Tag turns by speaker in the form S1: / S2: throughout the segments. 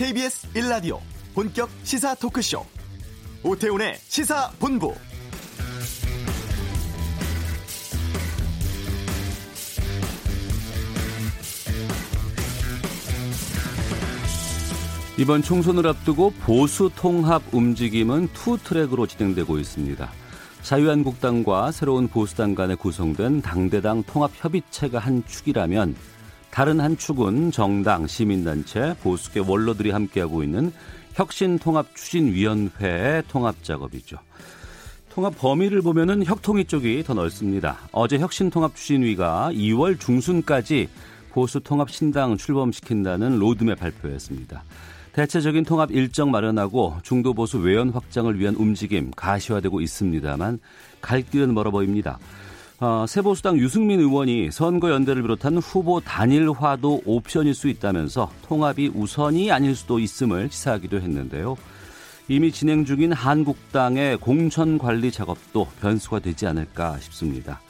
S1: KBS 1라디오 본격 시사 토크쇼 오태훈의 시사본부
S2: 이번 총선을 앞두고 보수 통합 움직임은 two track으로 진행되고 있습니다. 자유한국당과 새로운 보수당 간에 구성된 당대당 통합 협의체가 한 축이라면 다른 한 축은 정당, 시민단체, 보수계 원로들이 함께하고 있는 혁신통합추진위원회의 통합 작업이죠. 통합 범위를 보면은 혁통위 쪽이 더 넓습니다. 어제 혁신통합추진위가 2월 중순까지 보수 통합 신당 출범시킨다는 로드맵 발표했습니다. 대체적인 통합 일정 마련하고 중도 보수 외연 확장을 위한 움직임 가시화되고 있습니다만 갈 길은 멀어 보입니다. 어, 새보수당 유승민 의원이 선거연대를 비롯한 후보 단일화도 옵션일 수 있다면서 통합이 우선이 아닐 수도 있음을 시사하기도 했는데요. 이미 진행 중인 한국당의 공천 관리 작업도 변수가 되지 않을까 싶습니다.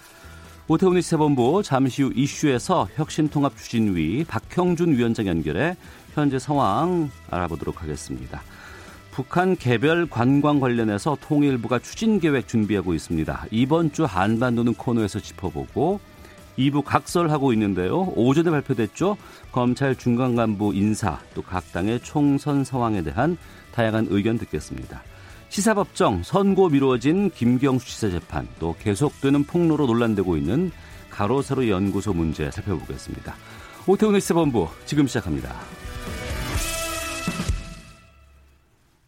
S2: 오태훈의 시사본부 잠시 후 이슈에서 혁신통합 추진위 박형준 위원장 연결해 현재 상황 알아보도록 하겠습니다. 북한 개별 관광 관련해서 통일부가 추진 계획 준비하고 있습니다. 이번 주 한반도는 코너에서 짚어보고 2부 각설하고 있는데요. 오전에 발표됐죠. 검찰 중간 간부 인사 또 각 당의 총선 상황에 대한 다양한 의견 듣겠습니다. 시사법정 선고 미뤄진 김경수 지사 재판 또 계속되는 폭로로 논란되고 있는 가로세로 연구소 문제 살펴보겠습니다. 오태훈의 시사본부 지금 시작합니다.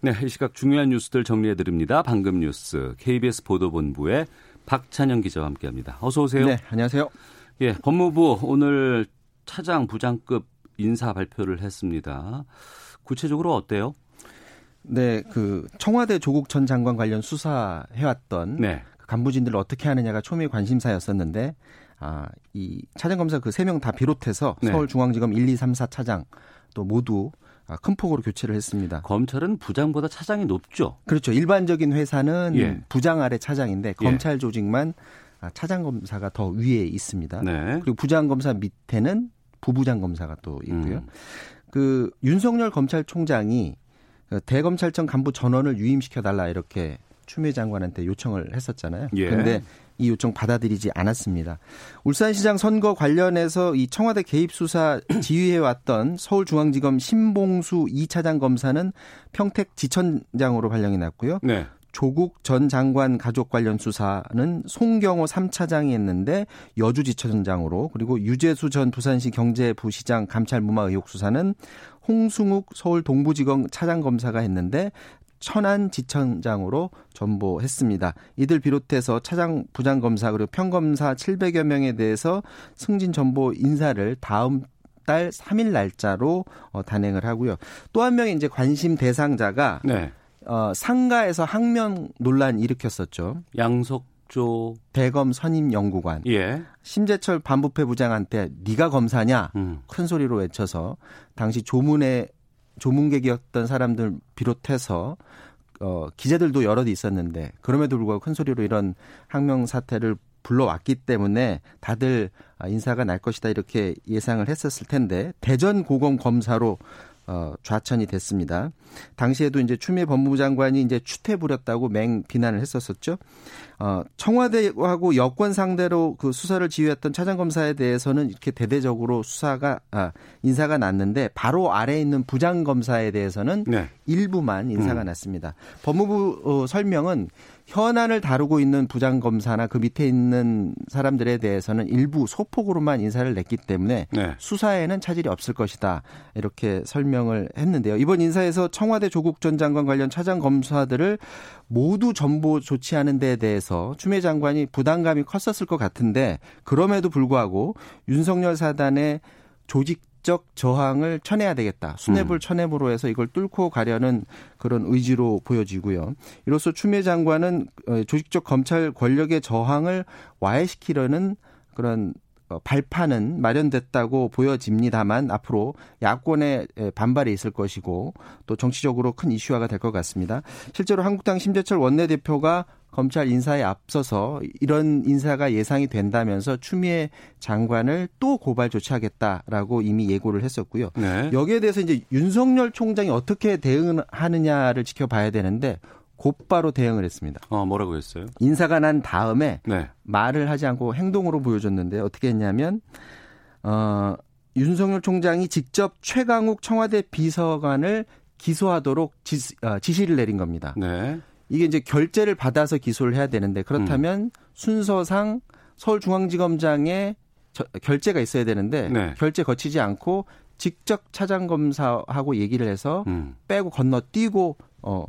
S2: 네, 이 시각 중요한 뉴스들 정리해 드립니다. 방금 뉴스 KBS 보도본부의 박찬영 기자와 함께합니다. 어서 오세요.
S3: 네, 안녕하세요.
S2: 예, 법무부 오늘 차장 부장급 인사 발표를 했습니다. 구체적으로 어때요?
S3: 네, 그 청와대 조국 전 장관 관련 수사해왔던 네. 그 간부진들을 어떻게 하느냐가 초미의 관심사였었는데 아, 이 차장 검사 그 세 명 다 비롯해서 네. 서울중앙지검 1, 2, 3, 4 차장 또 모두 아, 큰 폭으로 교체를 했습니다.
S2: 검찰은 부장보다 차장이 높죠.
S3: 그렇죠. 일반적인 회사는 예. 부장 아래 차장인데 예. 검찰 조직만 아, 차장 검사가 더 위에 있습니다. 네. 그리고 부장 검사 밑에는 부부장 검사가 또 있고요. 음. 그 윤석열 검찰총장이 그 대검찰청 간부 전원을 유임시켜 달라 이렇게 추미애 장관한테 요청을 했었잖아요. 그런데 예. 이 요청 받아들이지 않았습니다. 울산시장 선거 관련해서 이 청와대 개입 수사 지휘해 왔던 서울중앙지검 신봉수 2차장 검사는 평택 지천장으로 발령이 났고요. 네. 조국 전 장관 가족 관련 수사는 송경호 3차장이 했는데 여주지천장으로 그리고 유재수 전 부산시 경제부시장 감찰 무마 의혹 수사는 홍승욱 서울 동부지검 차장검사가 했는데 천안지청장으로 전보했습니다. 이들 비롯해서 차장 부장검사 그리고 평검사 700여 명에 대해서 승진 전보 인사를 다음 달 3일 날짜로 어, 단행을 하고요. 또 한 명의 이제 관심 대상자가 네. 어, 상가에서 항명 논란 일으켰었죠.
S2: 양석조
S3: 대검 선임 연구관. 예. 심재철 반부패 부장한테 네가 검사냐 음. 큰 소리로 외쳐서 당시 조문에 조문객이었던 사람들 비롯해서 어, 기자들도 여럿 있었는데 그럼에도 불구하고 큰 소리로 이런 항명 사태를 불러왔기 때문에 다들 인사가 날 것이다 이렇게 예상을 했었을 텐데 대전 고검 검사로 어, 좌천이 됐습니다. 당시에도 이제 추미애 법무부 장관이 이제 추태 부렸다고 맹 비난을 했었었죠. 어, 청와대하고 여권 상대로 그 수사를 지휘했던 차장검사에 대해서는 이렇게 대대적으로 수사가, 아, 인사가 났는데 바로 아래에 있는 부장검사에 대해서는 네. 일부만 인사가 음. 났습니다. 법무부 어, 설명은 현안을 다루고 있는 부장검사나 그 밑에 있는 사람들에 대해서는 일부 소폭으로만 인사를 냈기 때문에 네. 수사에는 차질이 없을 것이다. 이렇게 설명을 했는데요. 이번 인사에서 청와대 조국 전 장관 관련 차장 검사들을 모두 전보 조치하는 데에 대해서 추미애 장관이 부담감이 컸었을 것 같은데 그럼에도 불구하고 윤석열 사단의 조직 적 저항을 쳐내야 되겠다. 수뇌불 음. 쳐내으로 해서 이걸 뚫고 가려는 그런 의지로 보여지고요. 이로써 추미애 장관은 어, 조직적 검찰 권력의 저항을 와해시키려는 그런 어, 발판은 마련됐다고 보여집니다만 앞으로 야권의 반발이 있을 것이고 또 정치적으로 큰 이슈화가 될 것 같습니다. 실제로 한국당 심재철 원내대표가 검찰 인사에 앞서서 이런 인사가 예상이 된다면서 추미애 장관을 또 고발 조치하겠다라고 이미 예고를 했었고요. 네. 여기에 대해서 이제 윤석열 총장이 어떻게 대응하느냐를 지켜봐야 되는데 곧바로 대응을 했습니다.
S2: 어, 뭐라고 했어요?
S3: 인사가 난 다음에 네. 말을 하지 않고 행동으로 보여줬는데 어떻게 했냐면 어, 윤석열 총장이 직접 최강욱 청와대 비서관을 기소하도록 지, 어, 지시를 내린 겁니다. 네. 이게 이제 결재를 받아서 기소를 해야 되는데 그렇다면 음. 순서상 서울중앙지검장에 저, 결재가 있어야 되는데 네. 결재 거치지 않고 직접 차장 검사하고 얘기를 해서 음. 빼고 건너뛰고 어 어,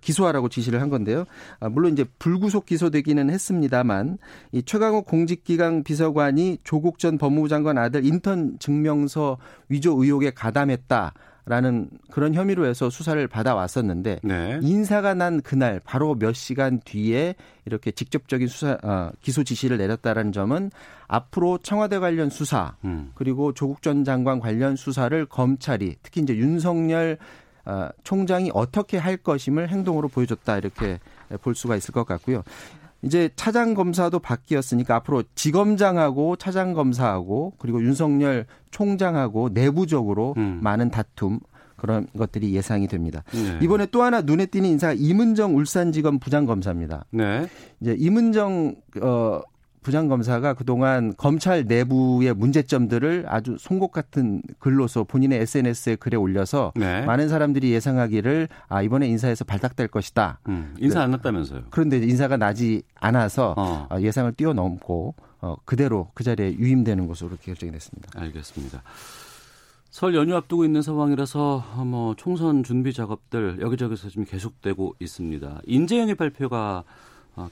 S3: 기소하라고 지시를 한 건데요. 아, 물론 이제 불구속 기소되기는 했습니다만 이 최강욱 공직기강 비서관이 조국 전 법무부 장관 아들 인턴 증명서 위조 의혹에 가담했다. 라는 그런 혐의로 해서 수사를 받아왔었는데 네. 인사가 난 그날 바로 몇 시간 뒤에 이렇게 직접적인 수사 어, 기소 지시를 내렸다라는 점은 앞으로 청와대 관련 수사 음. 그리고 조국 전 장관 관련 수사를 검찰이 특히 이제 윤석열 어, 총장이 어떻게 할 것임을 행동으로 보여줬다 이렇게 볼 수가 있을 것 같고요. 이제 차장 검사도 바뀌었으니까 앞으로 지검장하고 차장 검사하고 그리고 윤석열 총장하고 내부적으로 음. 많은 다툼 그런 것들이 예상이 됩니다. 네. 이번에 또 하나 눈에 띄는 인사가 이문정 울산지검 부장검사입니다. 네. 이제 이문정 어 부장검사가 그동안 검찰 내부의 문제점들을 아주 송곳 같은 글로서 본인의 SNS에 글에 올려서 네. 많은 사람들이 예상하기를 아 이번에 인사에서 발탁될 것이다.
S2: 음, 인사 안 났다면서요?
S3: 그런데 인사가 나지 않아서 어. 어 예상을 뛰어넘고 어, 그대로 그 자리에 유임되는 것으로 결정이 됐습니다.
S2: 알겠습니다. 설 연휴 앞두고 있는 상황이라서 뭐 총선 준비 작업들 여기저기서 지금 계속되고 있습니다. 인재 영입 발표가 아,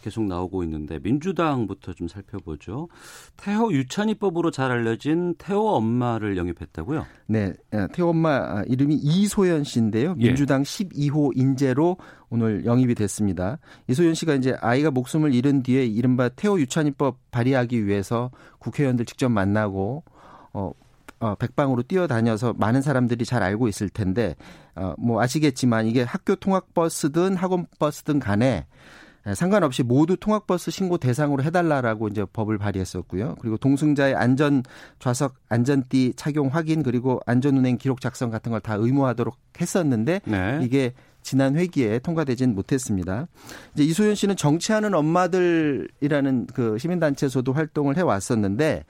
S2: 계속 나오고 있는데 민주당부터 좀 살펴보죠. 태호 유찬이법으로 잘 알려진 태호 엄마를 영입했다고요?
S3: 네, 예, 태호 엄마 아, 이름이 이소연 씨인데요. 예. 민주당 예. 12호 인재로 오늘 영입이 됐습니다. 이소연 씨가 이제 아이가 목숨을 잃은 뒤에 이른바 태호 유찬이법 발의하기 위해서 국회의원들 직접 만나고 어 어, 백방으로 뛰어다녀서 많은 사람들이 잘 알고 있을 텐데, 어, 뭐 아시겠지만 이게 학교 통학 버스든 학원 버스든 간에 예, 상관없이 모두 통학버스 신고 대상으로 해달라라고 이제 법을 발의했었고요. 그리고 동승자의 안전 좌석 안전띠 착용 확인 그리고 안전운행 기록 작성 같은 걸 다 의무화하도록 했었는데 네. 이게 지난 회기에 통과되진 못했습니다. 이제 이소연 씨는 정치하는 엄마들이라는 그 시민단체에서도 활동을 해왔었는데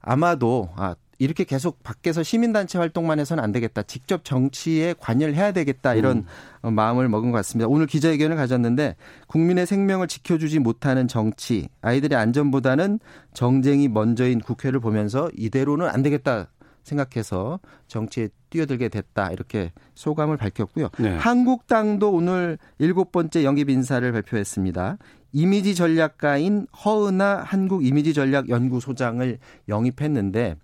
S3: 아마도 아 이렇게 계속 밖에서 시민단체 활동만 해서는 안 되겠다. 직접 정치에 관여를 해야 되겠다. 이런 음. 마음을 먹은 것 같습니다. 오늘 기자회견을 가졌는데 국민의 생명을 지켜주지 못하는 정치, 아이들의 안전보다는 정쟁이 먼저인 국회를 보면서 이대로는 안 되겠다. 생각해서 정치에 뛰어들게 됐다 이렇게 소감을 밝혔고요. 네. 한국당도 오늘 일곱 번째 영입 인사를 발표했습니다. 이미지 전략가인 허은아 한국 이미지 전략 연구소장을 영입했는데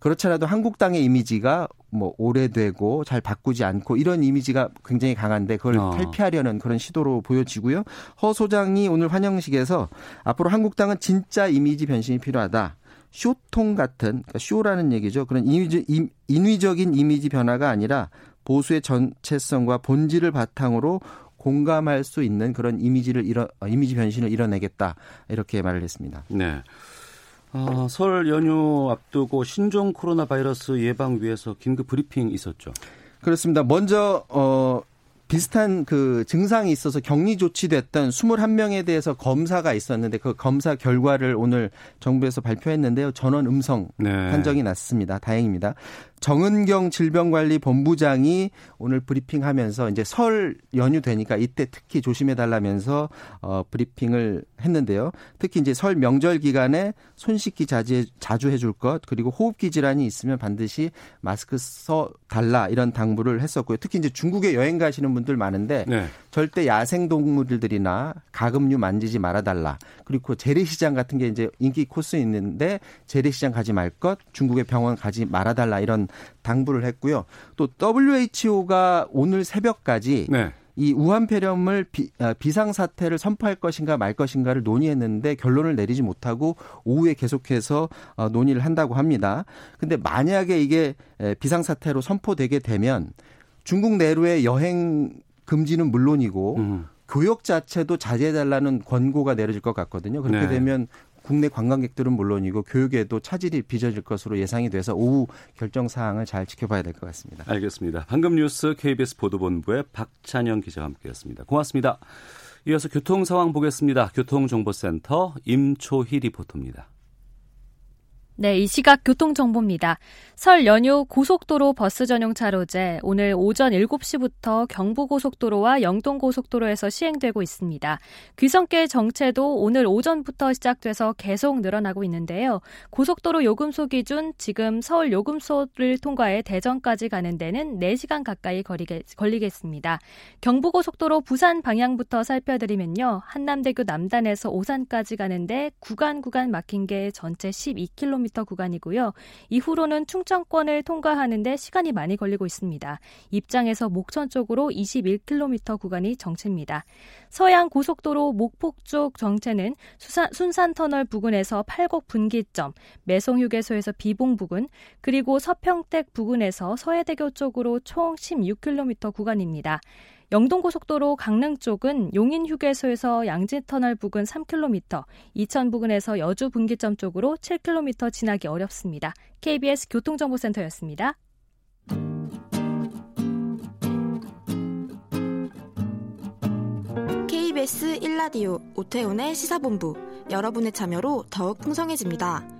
S3: 그렇지 않아도 한국당의 이미지가 뭐 오래되고 잘 바꾸지 않고 이런 이미지가 굉장히 강한데 그걸 어. 탈피하려는 그런 시도로 보여지고요. 허 소장이 오늘 환영식에서 앞으로 한국당은 진짜 이미지 변신이 필요하다. 쇼통 같은 그러니까 쇼라는 얘기죠. 그런 이미지, 인위적인 이미지 변화가 아니라 보수의 전체성과 본질을 바탕으로 공감할 수 있는 그런 이미지를 이뤄 이미지 변신을 이뤄내겠다 이렇게 말을 했습니다.
S2: 네. 아, 설 연휴 앞두고 신종 코로나 바이러스 예방 위해서 긴급 브리핑 있었죠.
S3: 그렇습니다. 먼저 어 비슷한 그 증상이 있어서 격리 조치됐던 21명에 대해서 검사가 있었는데 그 검사 결과를 오늘 정부에서 발표했는데요. 전원 음성 네. 판정이 났습니다. 다행입니다. 정은경 질병관리본부장이 오늘 브리핑하면서 이제 설 연휴 되니까 이때 특히 조심해 달라면서 어 브리핑을 했는데요. 특히 이제 설 명절 기간에 손 씻기 자주 자주 해줄 것 그리고 호흡기 질환이 있으면 반드시 마스크 써 달라 이런 당부를 했었고요. 특히 이제 중국에 여행 가시는 분들 많은데 네. 절대 야생 동물들이나 가금류 만지지 말아 달라. 그리고 재래시장 같은 게 이제 인기 코스 있는데 재래시장 가지 말 것, 중국의 병원 가지 말아 달라 이런 당부를 했고요. 또 WHO가 오늘 새벽까지 네. 이 우한 폐렴을 비, 아, 비상 사태를 선포할 것인가 말 것인가를 논의했는데 결론을 내리지 못하고 오후에 계속해서 어, 논의를 한다고 합니다. 근데 만약에 이게 비상 사태로 선포되게 되면 중국 내로의 여행 금지는 물론이고 음. 교역 자체도 자제해달라는 권고가 내려질 것 같거든요. 그렇게 네. 되면 국내 관광객들은 물론이고 교육에도 차질이 빚어질 것으로 예상이 돼서 오후 결정 사항을 잘 지켜봐야 될 것 같습니다.
S2: 알겠습니다. 방금 뉴스 KBS 보도본부의 박찬영 기자와 함께했습니다. 고맙습니다. 이어서 교통 상황 보겠습니다. 교통정보센터 임초희 리포터입니다.
S4: 네, 이 시각 교통정보입니다. 설 연휴 고속도로 버스 전용 차로제 오늘 오전 7시부터 경부고속도로와 영동고속도로에서 시행되고 있습니다. 귀성길 정체도 오늘 오전부터 시작돼서 계속 늘어나고 있는데요. 고속도로 요금소 기준 지금 서울 요금소를 통과해 대전까지 가는 데는 4시간 가까이 걸리게, 걸리겠습니다. 경부고속도로 부산 방향부터 살펴드리면요. 한남대교 남단에서 오산까지 가는데 구간 구간 막힌 게 전체 12km 구간이고요. 이후로는 충청 충청권을 통과하는데 시간이 많이 걸리고 있습니다. 입장에서 목천 쪽으로 21km 구간이 정체입니다. 서양 고속도로 목폭 쪽 정체는 수산, 순산터널 부근에서 팔곡 분기점, 매송휴게소에서 비봉 부근, 그리고 서평택 부근에서 서해대교 쪽으로 총 16km 구간입니다. 영동고속도로 강릉 쪽은 용인 휴게소에서 양지터널 부근 3km, 이천 부근에서 여주 분기점 쪽으로 7km 지나기 어렵습니다. KBS 교통정보센터였습니다.
S5: KBS 1라디오 오태훈의 시사본부 여러분의 참여로 더욱 풍성해집니다.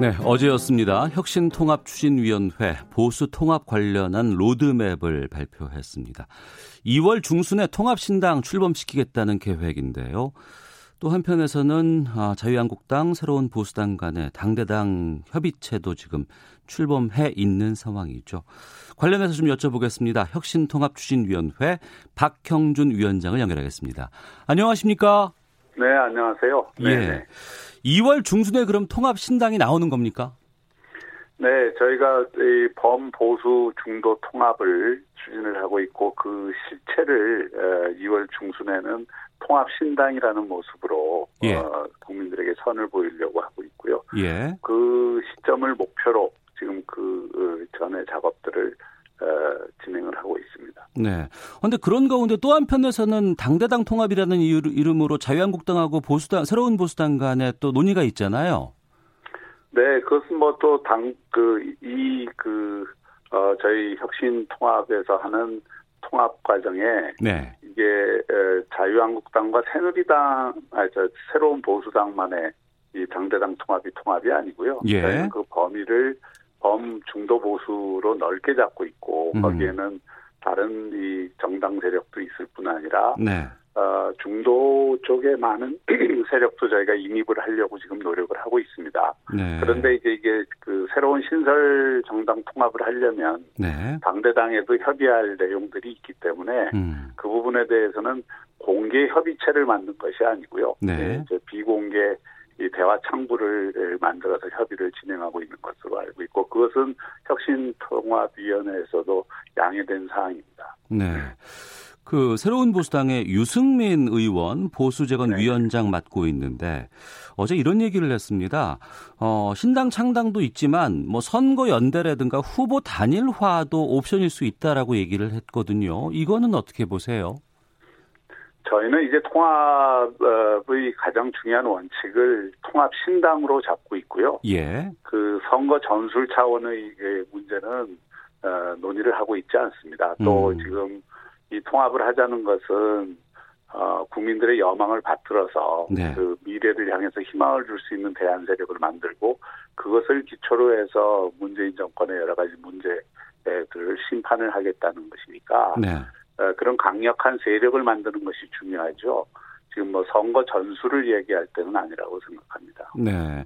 S2: 네, 어제였습니다. 혁신통합추진위원회 보수통합 관련한 로드맵을 발표했습니다. 2월 중순에 통합신당 출범시키겠다는 계획인데요. 또 한편에서는 아, 자유한국당, 새로운 보수당 간의 당대당 협의체도 지금 출범해 있는 상황이죠. 관련해서 좀 여쭤보겠습니다. 혁신통합추진위원회 박형준 위원장을 연결하겠습니다. 안녕하십니까?
S6: 네, 안녕하세요.
S2: 네. 예. 2월 중순에 그럼 통합 신당이 나오는 겁니까?
S6: 네, 저희가 이 범보수 중도 통합을 추진을 하고 있고 그 실체를 2월 중순에는 통합 신당이라는 모습으로 예. 어, 국민들에게 선을 보이려고 하고 있고요. 예. 그 시점을 목표로 지금 그 어, 전에 작업들을 어, 진행을 하고 있습니다.
S2: 네. 그런데 그런 가운데 또 한편에서는 당대당 통합이라는 이름으로 자유한국당하고 보수당 새로운 보수당 간에 또 논의가 있잖아요.
S6: 네, 그것은 뭐 또 당 그 이그 그, 어, 저희 혁신 통합에서 하는 통합 과정에 네. 이게 자유한국당과 새누리당 아저 새로운 보수당만의 이 당대당 통합이 통합이 아니고요. 예. 그 범위를 범 중도 보수로 넓게 잡고 있고 음. 거기에는 다른 이 정당 세력도 있을 뿐 아니라 네. 어, 중도 쪽에 많은 세력도 저희가 인입을 하려고 지금 노력을 하고 있습니다. 네. 그런데 이제 이게 그 새로운 신설 정당 통합을 하려면 네. 당대당에도 협의할 내용들이 있기 때문에 음. 그 부분에 대해서는 공개 협의체를 만든 것이 아니고요. 네. 이제 비공개 이 대화 창구를 만들어서 협의를 진행하고 있는 것으로 알고 있고 그것은 혁신통합위원회에서도 양해된 사항입니다.
S2: 네. 그 새로운 보수당의 유승민 의원 보수재건 네. 위원장 맡고 있는데 어제 이런 얘기를 했습니다. 어, 신당 창당도 있지만 뭐 선거 연대라든가 후보 단일화도 옵션일 수 있다라고 얘기를 했거든요. 이거는 어떻게 보세요?
S6: 저희는 이제 통합의 가장 중요한 원칙을 통합 신당으로 잡고 있고요. 예. 그 선거 전술 차원의 문제는 어, 논의를 하고 있지 않습니다. 또 음. 지금 이 통합을 하자는 것은 어, 국민들의 여망을 받들어서 네. 그 미래를 향해서 희망을 줄 수 있는 대안 세력을 만들고 그것을 기초로 해서 문재인 정권의 여러 가지 문제들을 심판을 하겠다는 것이니까 네. 어, 그런 강력한 세력을 만드는 것이 중요하죠. 지금 뭐 선거 전술을 얘기할 때는 아니라고 생각합니다.
S2: 네.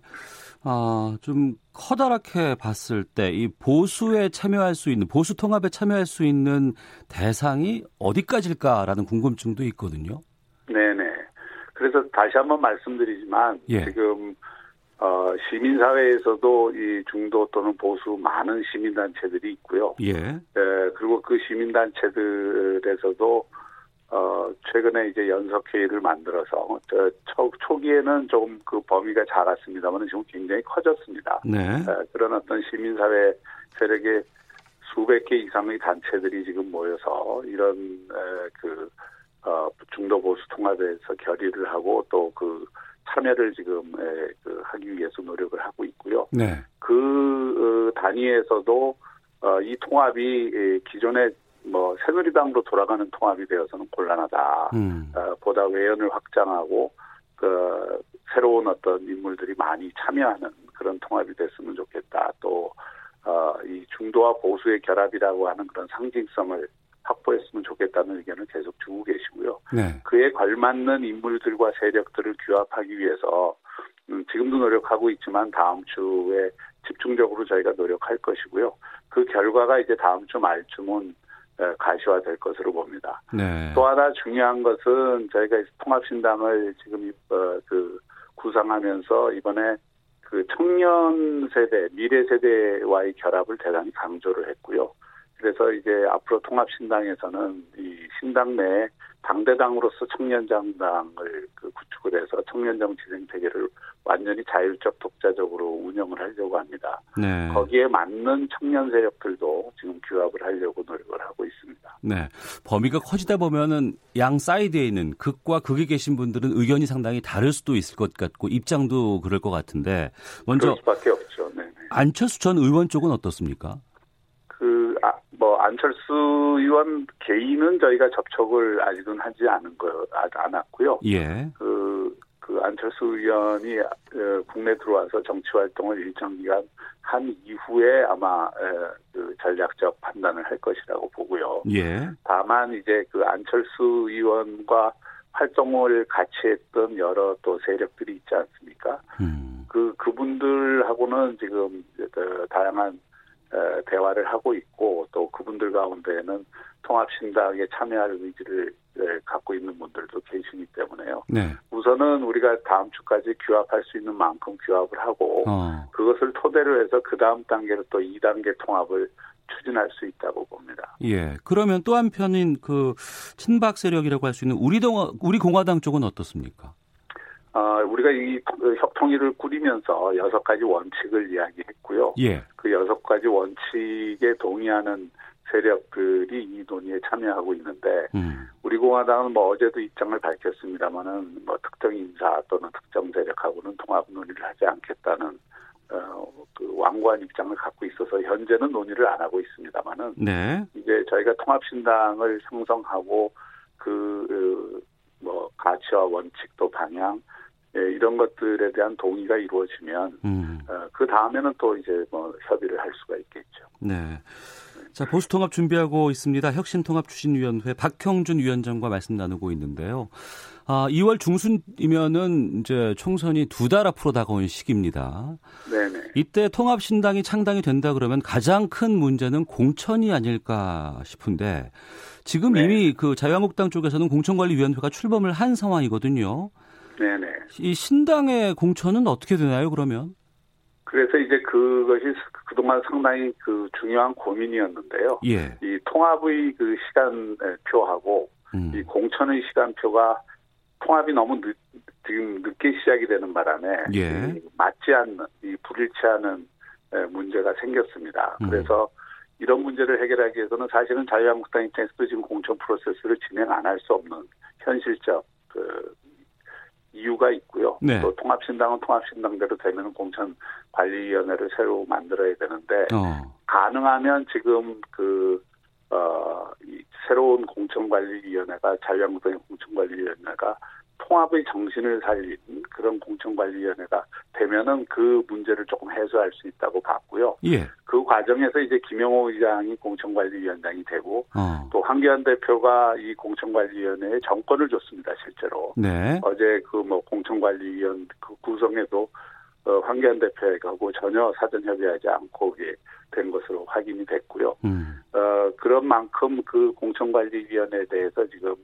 S2: 아, 좀 커다랗게 봤을 때 이 보수에 참여할 수 있는 보수 통합에 참여할 수 있는 대상이 어디까지일까라는 궁금증도 있거든요.
S6: 네 네. 그래서 다시 한번 말씀드리지만 예. 지금 어, 시민사회에서도 이 중도 또는 보수 많은 시민단체들이 있고요.
S2: 예.
S6: 에, 그리고 그 시민단체들 에서도 어, 최근에 이제 연석회의를 만들어서, 저, 초, 초기에는 좀그 범위가 작았습니다만 지금 굉장히 커졌습니다.
S2: 네.
S6: 에, 그런 어떤 시민사회 세력의 수백 개 이상의 단체들이 지금 모여서 이런, 에, 그, 어, 중도 보수 통합에서 결의를 하고 또 그 참여를 지금 에, 그 하기 위해서 노력을 하고 있고요.
S2: 네.
S6: 그 어, 단위에서도 어, 이 통합이 기존에 뭐 새누리당으로 돌아가는 통합이 되어서는 곤란하다.
S2: 음.
S6: 어, 보다 외연을 확장하고 그 새로운 어떤 인물들이 많이 참여하는 그런 통합이 됐으면 좋겠다. 또 어, 이 중도와 보수의 결합이라고 하는 그런 상징성을 확보했으면 좋겠다는 의견을 계속 주고 계시고요.
S2: 네.
S6: 그에 걸맞는 인물들과 세력들을 규합하기 위해서 음, 지금도 노력하고 있지만 다음 주에 집중적으로 저희가 노력할 것이고요. 그 결과가 이제 다음 주 말쯤은 가시화될 것으로 봅니다.
S2: 네.
S6: 또 하나 중요한 것은 저희가 통합신당을 지금 어, 그 구상하면서 이번에 그 청년 세대, 미래 세대와의 결합을 대단히 강조를 했고요. 그래서 이제 앞으로 통합신당에서는 이 신당 내 당대당으로서 청년정당을 그 구축을 해서 청년정치 생태계를 완전히 자율적 독자적으로 운영을 하려고 합니다.
S2: 네.
S6: 거기에 맞는 청년 세력들도 지금 규합을 하려고 노력을 하고 있습니다.
S2: 네. 범위가 커지다 보면은 양 사이드에 있는 극과 극에 계신 분들은 의견이 상당히 다를 수도 있을 것 같고 입장도 그럴 것 같은데 먼저
S6: 없죠. 네.
S2: 안철수 전 의원 쪽은 어떻습니까?
S6: 뭐, 안철수 의원 개인은 저희가 접촉을 아직은 하지 않은 거, 아, 않았고요.
S2: 예.
S6: 그, 그 안철수 의원이 어, 국내 들어와서 정치 활동을 일정 기간 한 이후에 아마 에, 그 전략적 판단을 할 것이라고 보고요.
S2: 예.
S6: 다만 이제 그 안철수 의원과 활동을 같이 했던 여러 또 세력들이 있지 않습니까?
S2: 음.
S6: 그 그분들하고는 지금 그 다양한 대화를 하고 있고 또 그분들 가운데는 통합신당에 참여할 의지를 갖고 있는 분들도 계시기 때문에요.
S2: 네.
S6: 우선은 우리가 다음 주까지 규합할 수 있는 만큼 규합을 하고
S2: 어.
S6: 그것을 토대로 해서 그 다음 단계로 또 2단계 통합을 추진할 수 있다고 봅니다.
S2: 예. 그러면 또 한편인 그 친박 세력이라고 할 수 있는 우리 동 우리 공화당 쪽은 어떻습니까?
S6: 어, 우리가 이 협 통위를 꾸리면서 여섯 가지 원칙을 이야기했고요.
S2: 예.
S6: 그 여섯 가지 원칙에 동의하는 세력들이 이 논의에 참여하고 있는데
S2: 음.
S6: 우리 공화당은 뭐 어제도 입장을 밝혔습니다만은 뭐 특정 인사 또는 특정 세력하고는 통합 논의를 하지 않겠다는 어, 그 완고한 입장을 갖고 있어서 현재는 논의를 안 하고 있습니다만은
S2: 네.
S6: 이제 저희가 통합신당을 형성하고 그 뭐 가치와 원칙 또 방향 예, 이런 것들에 대한 동의가 이루어지면
S2: 음.
S6: 어, 그 다음에는 또 이제 뭐 협의를 할 수가 있겠죠.
S2: 네. 자 보수통합 준비하고 있습니다. 혁신통합 추진위원회 박형준 위원장과 말씀 나누고 있는데요. 아, 2월 중순이면은 이제 총선이 두 달 앞으로 다가온 시기입니다.
S6: 네네.
S2: 이때 통합신당이 창당이 된다 그러면 가장 큰 문제는 공천이 아닐까 싶은데 지금
S6: 네.
S2: 이미 그 자유한국당 쪽에서는 공천관리위원회가 출범을 한 상황이거든요.
S6: 네네.
S2: 이 신당의 공천은 어떻게 되나요, 그러면?
S6: 그래서 이제 그것이 그동안 상당히 그 중요한 고민이었는데요.
S2: 예.
S6: 이 통합의 그 시간표하고
S2: 음.
S6: 이 공천의 시간표가 통합이 너무 늦, 지금 늦게 시작이 되는 바람에
S2: 예.
S6: 이 맞지 않는 이 불일치하는 문제가 생겼습니다.
S2: 음.
S6: 그래서 이런 문제를 해결하기 위해서는 사실은 자유한국당 입장에서도 지금 공천 프로세스를 진행 안 할 수 없는 현실적 그 이유가 있고요.
S2: 네.
S6: 또 통합신당은 통합신당대로 되면 공천관리위원회를 새로 만들어야 되는데
S2: 어.
S6: 가능하면 지금 그 어, 이 새로운 공천관리위원회가 자유한국당의 공천관리위원회가 통합의 정신을 살린 그런 공천관리위원회가 되면은 그 문제를 조금 해소할 수 있다고 봤고요.
S2: 예.
S6: 그 과정에서 이제 김영호 의장이 공천관리위원장이 되고
S2: 어.
S6: 또 황교안 대표가 이 공천관리위원회에 정권을 줬습니다, 실제로.
S2: 네.
S6: 어제 그 뭐 공천관리위원 그 구성에도 어, 황교안 대표하고 전혀 사전 협의하지 않고 된 것으로 확인이 됐고요. 음. 어, 그런 만큼 그 공천관리위원회에 대해서 지금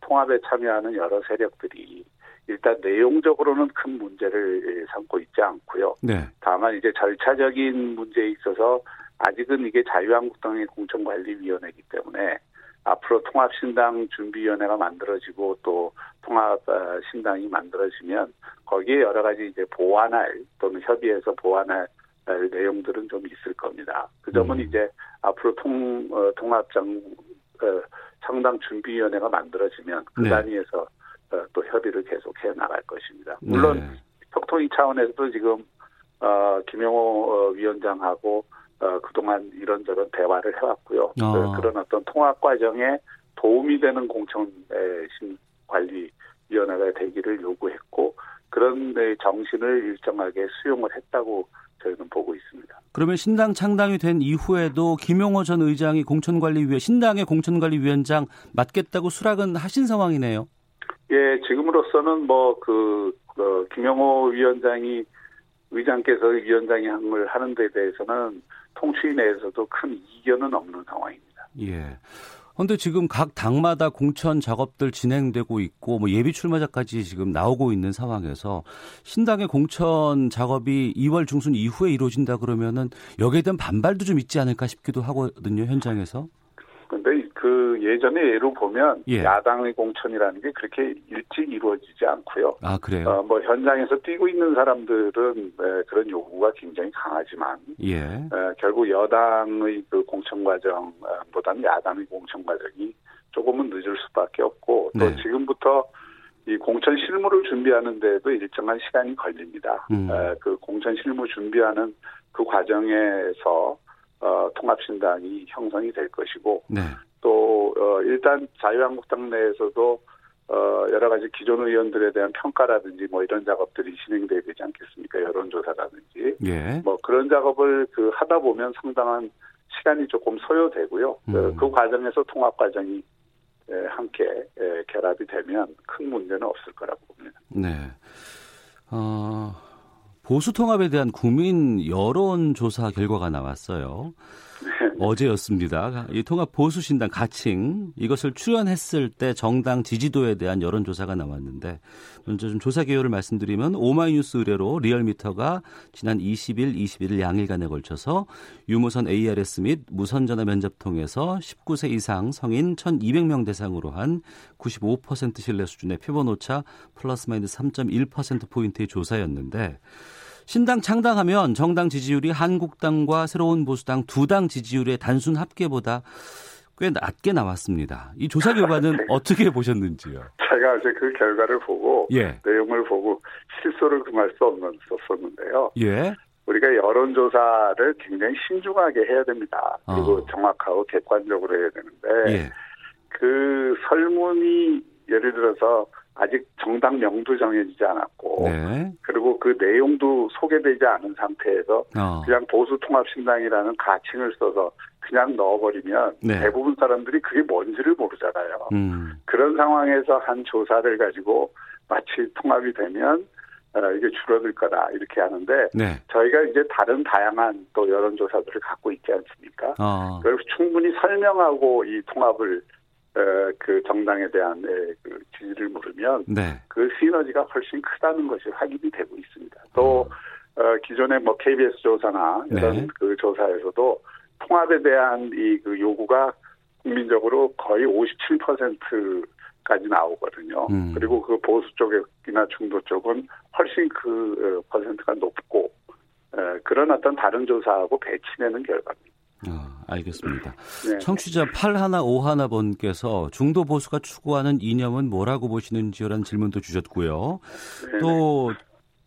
S6: 통합에 참여하는 여러 세력들이 일단 내용적으로는 큰 문제를 삼고 있지 않고요. 네. 다만 이제 절차적인 문제에 있어서 아직은 이게 자유한국당의 공천관리위원회이기 때문에 앞으로 통합신당 준비위원회가 만들어지고 또 통합신당이 만들어지면 거기에 여러 가지 이제 보완할 또는 협의해서 보완할 내용들은 좀 있을 겁니다. 그 점은 음. 이제 앞으로 통 어, 통합장 어, 창당 준비위원회가 만들어지면 그 네. 단위에서 어, 또 협의를 계속해 나갈 것입니다. 물론 네. 혁통위 차원에서도 지금 어, 김영호 어, 위원장하고 어, 그동안 이런저런 대화를 해왔고요. 어. 그, 그런 어떤 통합 과정에 도움이 되는 공천 관리위원회가 되기를 요구했고 그런 정신을 일정하게 수용을 했다고 저희는 보고 있습니다.
S2: 그러면 신당 창당이 된 이후에도 김용호 전 의장이 공천관리위원 신당의 공천관리위원장 맡겠다고 수락은 하신 상황이네요.
S6: 예, 지금으로서는 뭐그 그 김용호 위원장이 의장께서 위원장이 한걸 하는 데 대해서는 통치 내에서도 큰 이견은 없는 상황입니다.
S2: 예. 그런데 지금 각 당마다 공천 작업들 진행되고 있고 뭐 예비 출마자까지 지금 나오고 있는 상황에서 신당의 공천 작업이 2월 중순 이후에 이루어진다 그러면은 여기에 대한 반발도 좀 있지 않을까 싶기도 하거든요 현장에서.
S6: 근데 그 예전에 예로 보면 예. 야당의 공천이라는 게 그렇게 일찍 이루어지지 않고요.
S2: 아 그래요?
S6: 어, 뭐 현장에서 뛰고 있는 사람들은 에, 그런 요구가 굉장히 강하지만 예. 에, 결국 여당의 그 공천 과정보다는 야당의 공천 과정이 조금은 늦을 수밖에 없고 또 네. 지금부터 이 공천 실무를 준비하는 데도 일정한 시간이 걸립니다. 음. 에, 그 공천 실무 준비하는 그 과정에서 어, 통합신당이 형성이 될 것이고 네. 또 어, 일단 자유한국당 내에서도 어, 여러 가지 기존 의원들에 대한 평가라든지 뭐 이런 작업들이 진행돼야 되지 않겠습니까? 여론조사라든지. 예. 뭐 그런 작업을 그 하다 보면 상당한 시간이 조금 소요되고요. 그, 음. 그, 그 과정에서 통합 과정이 에, 함께 에, 결합이 되면 큰 문제는 없을 거라고 봅니다.
S2: 네. 어, 보수 통합에 대한 국민 여론조사 결과가 나왔어요. 어제였습니다. 이 통합 보수신당 가칭 이것을 출연했을 때 정당 지지도에 대한 여론조사가 나왔는데 먼저 좀 조사 개요를 말씀드리면 오마이뉴스 의뢰로 리얼미터가 지난 20일, 21일 양일간에 걸쳐서 유무선 ARS 및 무선전화 면접 통해서 19세 이상 성인 1,200명 대상으로 한 95% 신뢰 수준의 표본 오차 플러스 마이너스 3.1% 포인트의 조사였는데 신당 창당하면 정당 지지율이 한국당과 새로운 보수당 두 당 지지율의 단순 합계보다 꽤 낮게 나왔습니다. 이 조사 결과는 네. 어떻게 보셨는지요?
S6: 제가 어제 그 결과를 보고 예. 내용을 보고 실소를 금할 수 없었는데요. 예. 우리가 여론조사를 굉장히 신중하게 해야 됩니다. 그리고 어. 정확하고 객관적으로 해야 되는데 예. 그 설문이 예를 들어서 아직 정당 명도 정해지지 않았고 네. 그리고 그 내용도 소개되지 않은 상태에서 어. 그냥 보수통합신당이라는 가칭을 써서 그냥 넣어버리면 네. 대부분 사람들이 그게 뭔지를 모르잖아요. 음. 그런 상황에서 한 조사를 가지고 마치 통합이 되면 어, 이게 줄어들 거다 이렇게 하는데 네. 저희가 이제 다른 다양한 또 여론조사들을 갖고 있지 않습니까? 어. 그래서 충분히 설명하고 이 통합을 그 정당에 대한 그 지지를 물으면 네. 그 시너지가 훨씬 크다는 것이 확인이 되고 있습니다. 또 어. 어, 기존의 뭐 KBS 조사나 이런 네. 그 조사에서도 통합에 대한 이 그 요구가 국민적으로 거의 57%까지 나오거든요. 음. 그리고 그 보수 쪽이나 중도 쪽은 훨씬 그 어, 퍼센트가 높고 그런 어떤 다른 조사하고 배치되는 결과입니다.
S2: 아, 알겠습니다. 네. 청취자 8151 번께서 중도 보수가 추구하는 이념은 뭐라고 보시는지라는 질문도 주셨고요. 네. 또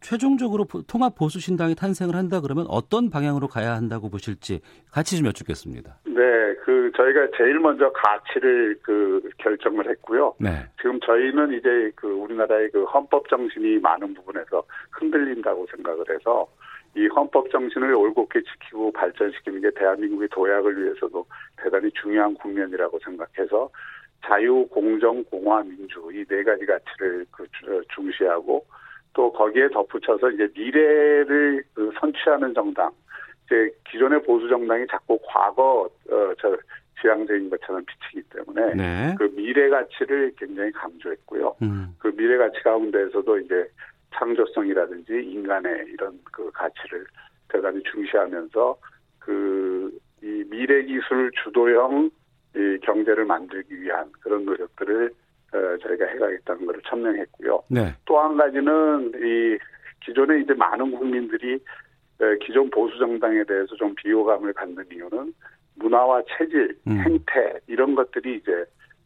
S2: 최종적으로 통합 보수 신당이 탄생을 한다 그러면 어떤 방향으로 가야 한다고 보실지 같이 좀 여쭙겠습니다.
S6: 네, 그 저희가 제일 먼저 가치를 그 결정을 했고요. 네. 지금 저희는 이제 그 우리나라의 그 헌법 정신이 많은 부분에서 흔들린다고 생각을 해서 이 헌법 정신을 올곧게 지키고 발전시키는 게 대한민국의 도약을 위해서도 대단히 중요한 국면이라고 생각해서 자유, 공정, 공화, 민주 이 네 가지 가치를 그 중시하고 또 거기에 덧붙여서 이제 미래를 그 선취하는 정당, 이제 기존의 보수 정당이 자꾸 과거 어 저 지향적인 것처럼 비치기 때문에 네. 그 미래 가치를 굉장히 강조했고요. 음. 그 미래 가치 가운데에서도 이제 창조성이라든지 인간의 이런 그 가치를 대단히 중시하면서 그 이 미래 기술 주도형 이 경제를 만들기 위한 그런 노력들을 어, 저희가 해가겠다는 것을 천명했고요. 네. 또한 가지는 이 기존에 이제 많은 국민들이 어, 기존 보수 정당에 대해서 좀 비호감을 갖는 이유는 문화와 체질, 음. 행태 이런 것들이 이제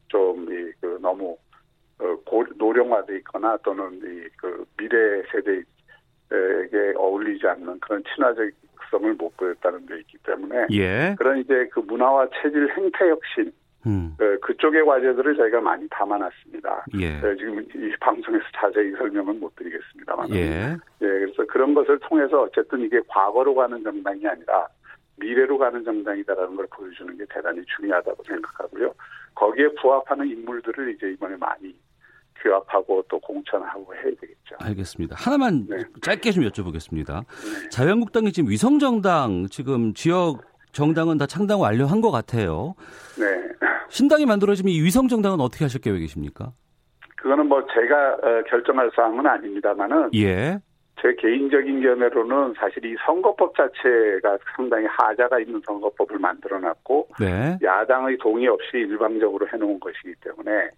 S6: 좀 이 그 너무 어, 고, 노령화돼 있거나 또는 이 그 미래 세대에게 어울리지 않는 그런 친화적 성을 못 보였다는 데 있기 때문에 예. 그런 이제 그 문화와 체질 행태 혁신 음. 어, 그쪽의 과제들을 저희가 많이 담아놨습니다. 예. 네, 지금 이 방송에서 자세히 설명은 못 드리겠습니다만. 예. 예. 그래서 그런 것을 통해서 어쨌든 이게 과거로 가는 정당이 아니라 미래로 가는 정당이다라는 걸 보여주는 게 대단히 중요하다고 생각하고요. 거기에 부합하는 인물들을 이제 이번에 많이 규합하고 또 공천하고 해야 되겠죠.
S2: 알겠습니다. 하나만 네. 짧게 좀 여쭤보겠습니다. 네. 자유한국당이 지금 위성정당 지금 지역 정당은 다 창당 완료한 것 같아요. 네. 신당이 만들어지면 이 위성정당은 어떻게 하실 계획이십니까?
S6: 그거는 뭐 제가 어, 결정할 사항은 아닙니다만은 예. 제 개인적인 견해로는 사실 이 선거법 자체가 상당히 하자가 있는 선거법을 만들어놨고 네. 야당의 동의 없이 일방적으로 해놓은 것이기 때문에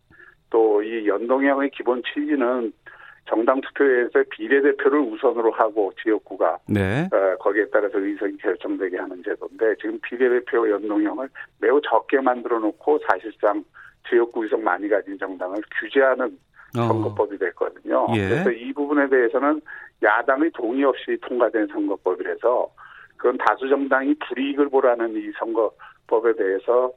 S6: 또 이 연동형의 기본 취지는 정당 투표에서 비례대표를 우선으로 하고 지역구가 네. 어, 거기에 따라서 의석이 결정되게 하는 제도인데 지금 비례대표 연동형을 매우 적게 만들어 놓고 사실상 지역구 의석 많이 가진 정당을 규제하는 어. 선거법이 됐거든요. 예. 그래서 이 부분에 대해서는 야당의 동의 없이 통과된 선거법이라서 그건 다수 정당이 불이익을 보라는 이 선거법에 대해서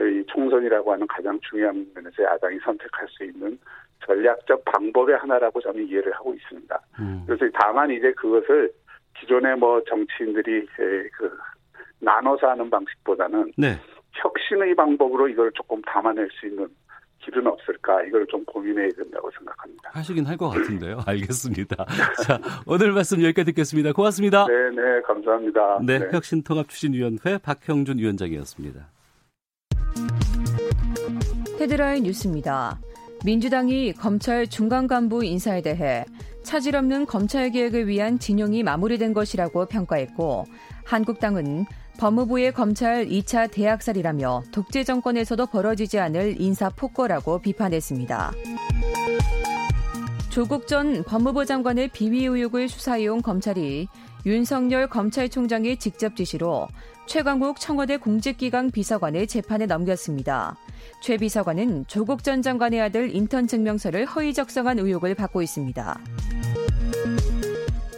S6: 이 총선이라고 하는 가장 중요한 면에서 야당이 선택할 수 있는 전략적 방법의 하나라고 저는 이해를 하고 있습니다. 음. 그래서 다만 이제 그것을 기존의 뭐 정치인들이 그 나눠서 하는 방식보다는 네. 혁신의 방법으로 이걸 조금 담아낼 수 있는 길은 없을까 이걸 좀 고민해야 된다고 생각합니다.
S2: 하시긴 할 것 같은데요. 알겠습니다. 자 오늘 말씀 여기까지 듣겠습니다. 고맙습니다.
S6: 네네 네, 감사합니다.
S2: 네, 네. 혁신통합추진위원회 박형준 위원장이었습니다.
S7: 헤드라인 뉴스입니다. 민주당이 검찰 중간 간부 인사에 대해 차질 없는 검찰 개혁을 위한 진영이 마무리된 것이라고 평가했고 한국당은 법무부의 검찰 2차 대학살이라며 독재 정권에서도 벌어지지 않을 인사 폭거라고 비판했습니다. 조국 전 법무부 장관의 비위 의혹을 수사해온 검찰이 윤석열 검찰총장의 직접 지시로 최광욱 청와대 공직기강 비서관을 재판에 넘겼습니다. 최 비서관은 조국 전 장관의 아들 인턴 증명서를 허위 작성한 의혹을 받고 있습니다.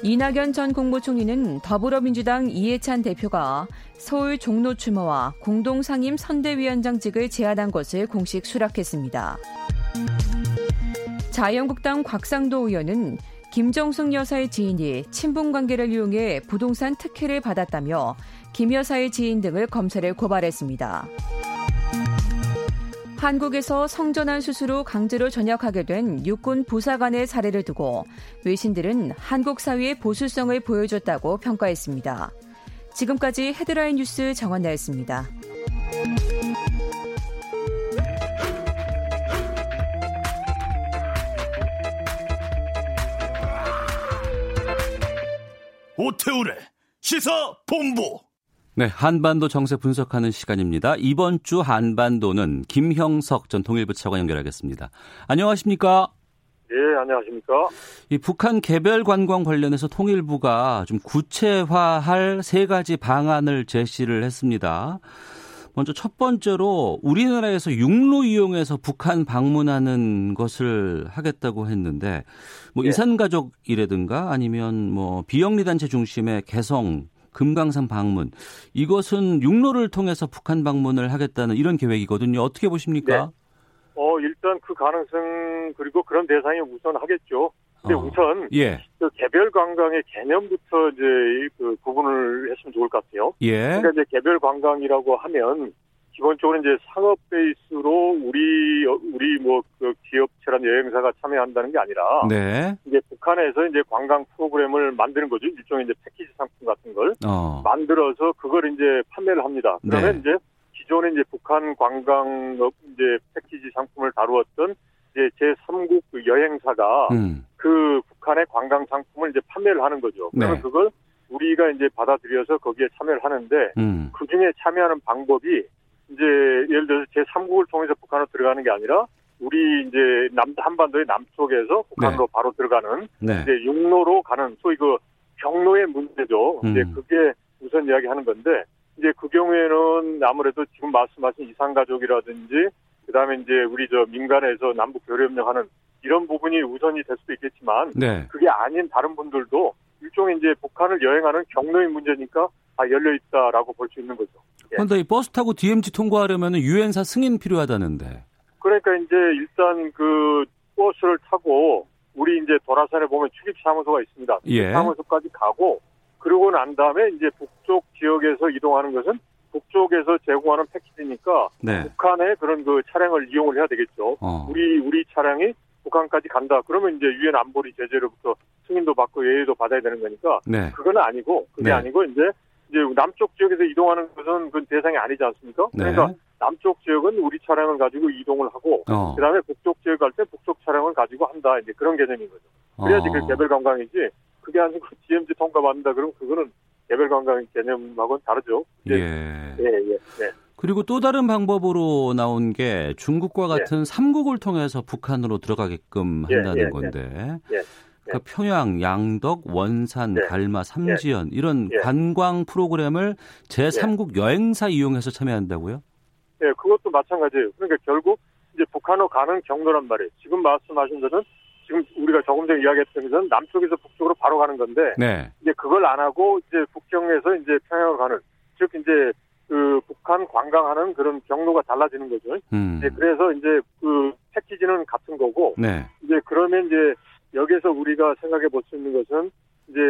S7: 이낙연 전 국무총리는 더불어민주당 이해찬 대표가 서울 종로 추모와 공동상임 선대위원장직을 제안한 것을 공식 수락했습니다. 자유한국당 곽상도 의원은 김정숙 여사의 지인이 친분 관계를 이용해 부동산 특혜를 받았다며 김 여사의 지인 등을 검찰에 고발했습니다. 한국에서 성전환 수수로 강제로 전역하게 된 육군 부사관의 사례를 두고 외신들은 한국 사회의 보수성을 보여줬다고 평가했습니다. 지금까지 헤드라인 뉴스 정원나였습니다.
S8: 오태우래 시사 본부
S2: 네, 한반도 정세 분석하는 시간입니다. 이번 주 한반도는 김형석 전 통일부 차관 연결하겠습니다. 안녕하십니까?
S9: 예, 안녕하십니까?
S2: 이 북한 개별 관광 관련해서 통일부가 좀 구체화할 세 가지 방안을 제시를 했습니다. 먼저 첫 번째로 우리나라에서 육로 이용해서 북한 방문하는 것을 하겠다고 했는데 뭐 예. 이산가족이라든가 아니면 뭐 비영리 단체 중심의 개성 금강산 방문 이것은 육로를 통해서 북한 방문을 하겠다는 이런 계획이거든요. 어떻게 보십니까? 네.
S9: 어 일단 그 가능성 그리고 그런 대상이 우선 하겠죠. 근데 어. 우선 예. 그 개별 관광의 개념부터 이제 그 구분을 했으면 좋을 것 같아요. 예. 그러니까 이제 개별 관광이라고 하면 기본적으로 이제 상업 베이스로 우리 우리 뭐 그 기업체란 여행사가 참여한다는 게 아니라 네. 이제 북한 북한에서 이제 관광 프로그램을 만드는 거죠. 일종의 이제 패키지 상품 같은 걸 어. 만들어서 그걸 이제 판매를 합니다. 그러면 네. 이제 기존에 이제 북한 관광 이제 패키지 상품을 다루었던 이제 제3국 그 여행사가 음. 그 북한의 관광 상품을 이제 판매를 하는 거죠. 그러면 네. 그걸 우리가 이제 받아들여서 거기에 참여를 하는데 음. 그 중에 참여하는 방법이 이제 예를 들어서 제3국을 통해서 북한으로 들어가는 게 아니라 우리 이제 남 한반도의 남쪽에서 북한으로 네. 바로 들어가는 네. 이제 육로로 가는 소위 그 경로의 문제죠. 음. 이제 그게 우선 이야기하는 건데 이제 그 경우에는 아무래도 지금 말씀하신 이산가족이라든지 그다음에 이제 우리 저 민간에서 남북 교류협력하는 이런 부분이 우선이 될 수도 있겠지만 네. 그게 아닌 다른 분들도 일종의 이제 북한을 여행하는 경로의 문제니까 다 열려 있다라고 볼 수 있는 거죠.
S2: 그런데 예. 이 버스 타고 DMZ 통과하려면 유엔사 승인 필요하다는데.
S9: 그러니까 이제 일단 그 버스를 타고 우리 이제 도라산에 보면 출입 사무소가 있습니다. 예. 사무소까지 가고 그러고 난 다음에 이제 북쪽 지역에서 이동하는 것은 북쪽에서 제공하는 패키지니까 네. 북한의 그런 그 차량을 이용을 해야 되겠죠. 어. 우리 우리 차량이 북한까지 간다. 그러면 이제 유엔 안보리 제재로부터 승인도 받고 예의도 받아야 되는 거니까 네. 그건 아니고 그게 네. 아니고 이제 이제 남쪽 지역에서 이동하는 것은 그 대상이 아니지 않습니까? 네. 그러니까 남쪽 지역은 우리 차량을 가지고 이동을 하고 어. 그다음에 북쪽 지역 갈 때 북쪽 차량을 가지고 한다 이제 그런 개념인 거죠. 그래야지 어. 그 개별 관광이지 그게 아니고 GMG 통과 받는다 그러면 그거는 개별 관광 개념하고는 다르죠.
S2: 예. 예, 예. 네. 그리고 또 다른 방법으로 나온 게 중국과 같은 예. 삼국을 통해서 북한으로 들어가게끔 예, 한다는 예, 예. 예. 그 평양, 양덕, 원산, 네. 갈마, 삼지연 네. 이런 네. 관광 프로그램을 제3국 여행사 이용해서 참여한다고요?
S9: 네, 그것도 마찬가지예요. 그러니까 결국 이제 북한으로 가는 경로란 말이에요. 지금 말씀하신 것은 지금 우리가 조금 전에 이야기했던 것은 남쪽에서 북쪽으로 바로 가는 건데 네. 이제 그걸 안 하고 이제 북경에서 이제 평양으로 가는 즉 이제 그 북한 관광하는 그런 경로가 달라지는 거죠. 음. 네, 그래서 이제 그 패키지는 같은 거고 네. 이제 그러면 이제 여기에서 우리가 생각해 볼 수 있는 것은 이제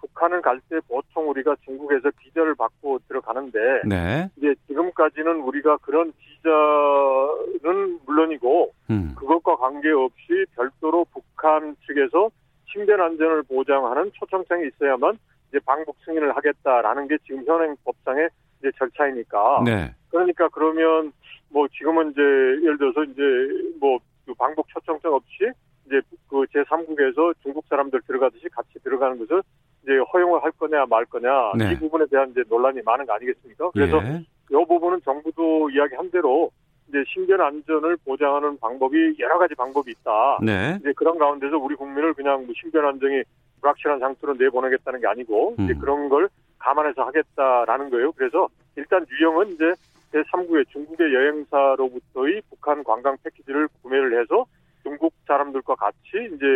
S9: 북한을 갈때 보통 우리가 중국에서 비자를 받고 들어가는데 네. 이제 지금까지는 우리가 그런 비자는 물론이고 음. 그것과 관계없이 별도로 북한 측에서 신변 안전을 보장하는 초청장이 있어야만 이제 방북 승인을 하겠다라는 게 지금 현행 법상의 이제 절차이니까. 네. 그러니까 그러면 뭐 지금은 이제 예를 들어서 이제 뭐그 방북 초청장 없이 이제 그 제3국에서 중국 사람들 들어가듯이 같이 들어가는 것을 이제 허용을 할 거냐 말 거냐 네. 이 부분에 대한 이제 논란이 많은 거 아니겠습니까? 그래서 예. 이 부분은 정부도 이야기한 대로 이제 신변 안전을 보장하는 방법이 여러 가지 방법이 있다. 네. 이제 그런 가운데서 우리 국민을 그냥 뭐 신변 안정이 불확실한 상태로 내보내겠다는 게 아니고 음. 이제 그런 걸 감안해서 하겠다라는 거예요. 그래서 일단 유형은 이제 제3국의 중국의 여행사로부터의 북한 관광 패키지를 구매를 해서 중국 사람들과 같이 이제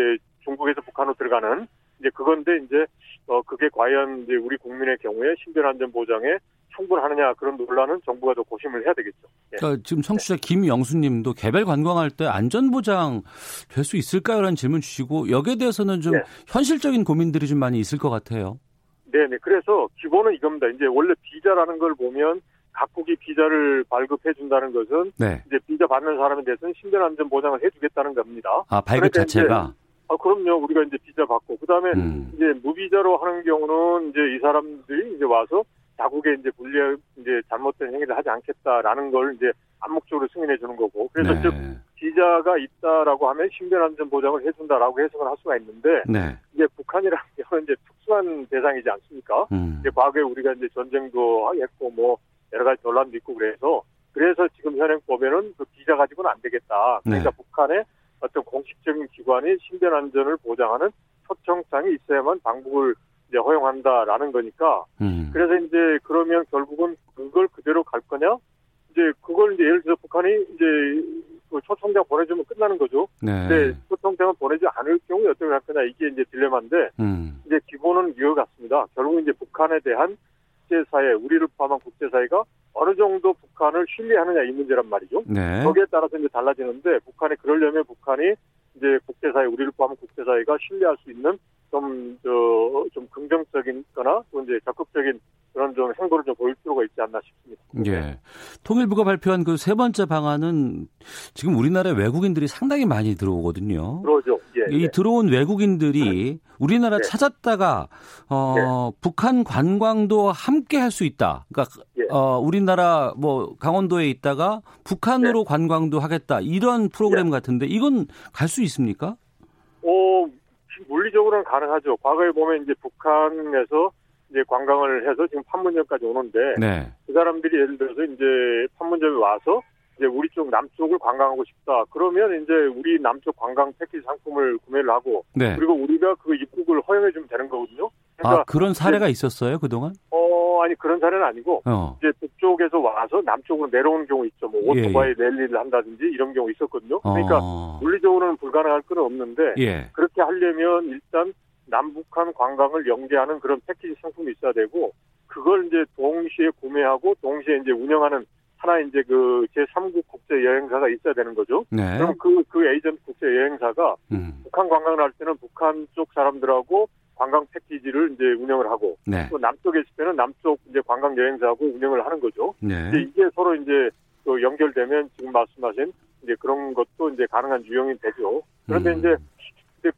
S9: 중국에서 북한으로 들어가는 이제 그건데 이제 어 그게 과연 이제 우리 국민의 경우에 신변 안전 보장에 충분하느냐 그런 논란은 정부가 더 고심을 해야 되겠죠.
S2: 예. 그러니까 지금 청취자 네. 김영수님도 개별 관광할 때 안전 보장 될 수 있을까요라는 질문 주시고 여기에 대해서는 좀 네. 현실적인 고민들이 좀 많이 있을 것 같아요.
S9: 네네. 그래서 기본은 이겁니다. 이제 원래 비자라는 걸 보면 각국이 비자를 발급해 준다는 것은 네. 이제 비자 받는 사람에 대해서는 신변 안전 보장을 해주겠다는 겁니다.
S2: 아 발급 자체가.
S9: 아 그럼요. 우리가 이제 비자 받고 그다음에 음. 이제 무비자로 하는 경우는 이제 이 사람들이 이제 와서 자국에 이제 불리 이제 잘못된 행위를 하지 않겠다라는 걸 이제 암묵적으로 승인해 주는 거고 그래서 네. 즉 비자가 있다라고 하면 신변 안전 보장을 해준다라고 해석을 할 수가 있는데 네. 이제 북한이라는 경우는 이제 특수한 대상이지 않습니까? 음. 이제 과거에 우리가 이제 전쟁도 했고 뭐 여러 가지 논란도 있고 그래서 그래서 지금 현행 법에는 그 비자 가지고는 안 되겠다. 그러니까 네. 북한의 어떤 공식적인 기관이 신변 안전을 보장하는 초청장이 있어야만 방북을 이제 허용한다라는 거니까. 음. 그래서 이제 그러면 결국은 그걸 그대로 갈 거냐? 이제 그걸 이제 예를 들어 북한이 이제 그 초청장 보내주면 끝나는 거죠. 네. 근데 초청장을 보내지 않을 경우에 어떻게 할 거냐 이게 이제 딜레마인데 음. 이제 기본은 이거 같습니다. 결국 이제 북한에 대한 국제사회, 우리를 포함한 국제사회가 어느 정도 북한을 신뢰하느냐 이 문제란 말이죠. 네. 거기에 따라서 이제 달라지는데 북한이 그러려면 북한이 이제 국제사회, 우리를 포함한 국제사회가 신뢰할 수 있는 좀, 저, 좀 긍정적인 거나 또 이제 적극적인 그런 좀 행보를 좀 보일 필요가 있지 않나 싶습니다.
S2: 예. 통일부가 발표한 그 세 번째 방안은 지금 우리나라에 외국인들이 상당히 많이 들어오거든요.
S9: 그러죠. 예.
S2: 예, 이 예. 들어온 외국인들이 우리나라 예. 찾았다가 어, 예. 북한 관광도 함께 할 수 있다. 그러니까 예. 어, 우리나라 뭐 강원도에 있다가 북한으로 관광도 하겠다. 이런 프로그램 같은데 이건 갈 수 있습니까?
S9: 어, 물리적으로는 가능하죠. 과거에 보면 이제 북한에서 이제 관광을 해서 지금 판문점까지 오는데 네. 그 사람들이 예를 들어서 이제 판문점에 와서 이제 우리 쪽 남쪽을 관광하고 싶다. 그러면 이제 우리 남쪽 관광 패키지 상품을 구매를 하고 네. 그리고 우리가 그 입국을 허용해 주면 되는 거거든요.
S2: 그러니까 아 그런 사례가 있었어요 그 동안?
S9: 어 아니 그런 사례는 아니고 어. 이제 북쪽에서 와서 남쪽으로 내려오는 경우 있죠. 뭐 오토바이 예, 예. 랠리를 한다든지 이런 경우 있었거든요. 그러니까 어. 물리적으로는 불가능할 건 없는데 예. 그렇게 하려면 일단 남북한 관광을 연계하는 그런 패키지 상품이 있어야 되고 그걸 이제 동시에 구매하고 동시에 이제 운영하는 하나 이제 그 제3국 국제 여행사가 있어야 되는 거죠. 네. 그럼 그, 그 에이전트 국제 여행사가 음. 북한 관광을 할 때는 북한 쪽 사람들하고 관광 패키지를 이제 운영을 하고 네. 또 남쪽에 있을 때는 남쪽 이제 관광 여행사하고 운영을 하는 거죠. 네. 이게 서로 이제 또 연결되면 지금 말씀하신 이제 그런 것도 이제 가능한 유형이 되죠. 그런데 음. 이제, 이제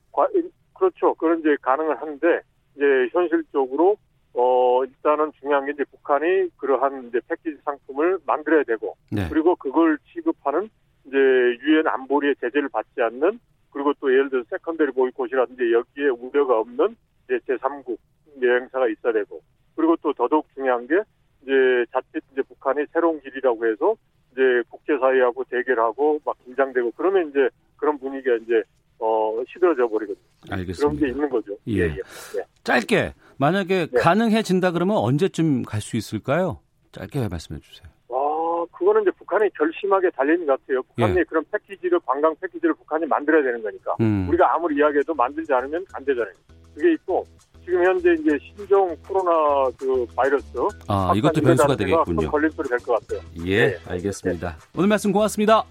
S9: 그렇죠. 그런 이제 가능을 하는데 이제 현실적으로 어 일단은 중요한 게 이제 북한이 그러한 이제 패키지 상품을 만들어야 되고 네. 그리고 그걸 취급하는 이제 유엔 안보리의 제재를 받지 않는 그리고 또 예를 들어 secondary boycott이라든지 여기에 우려가 없는 이제 제3국 여행사가 있어야 되고 그리고 또 더더욱 중요한 게 이제 자칫 이제 북한이 새로운 길이라고 해서 이제 국제사회하고 대결하고 막 긴장되고 그러면 이제 그런 분위기가 이제 어, 시들어져 버리거든요. 알겠습니다. 그런 게 있는 거죠.
S2: 예. 예, 예. 예. 짧게 만약에 네. 가능해진다 그러면 언제쯤 갈 수 있을까요? 짧게 말씀해 주세요.
S9: 아, 그거는 이제 북한이 결심하기에 달리는 것 같아요. 북한이 예. 그런 패키지를 관광 패키지를 북한이 만들어야 되는 거니까. 음. 우리가 아무리 이야기해도 만들지 않으면 안 되잖아요. 그게 있고 지금 현재 이제 신종 코로나 그 바이러스
S2: 아 이것도 변수가 되겠군요.
S9: 걸림돌이 될것 같아요.
S2: 예, 네. 알겠습니다. 네. 오늘 말씀 고맙습니다.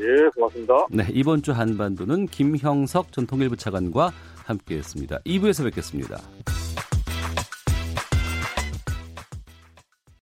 S9: 예, 고맙습니다.
S2: 네, 이번 주 한반도는 김형석 전 통일부 차관과 함께했습니다. 2부에서 뵙겠습니다.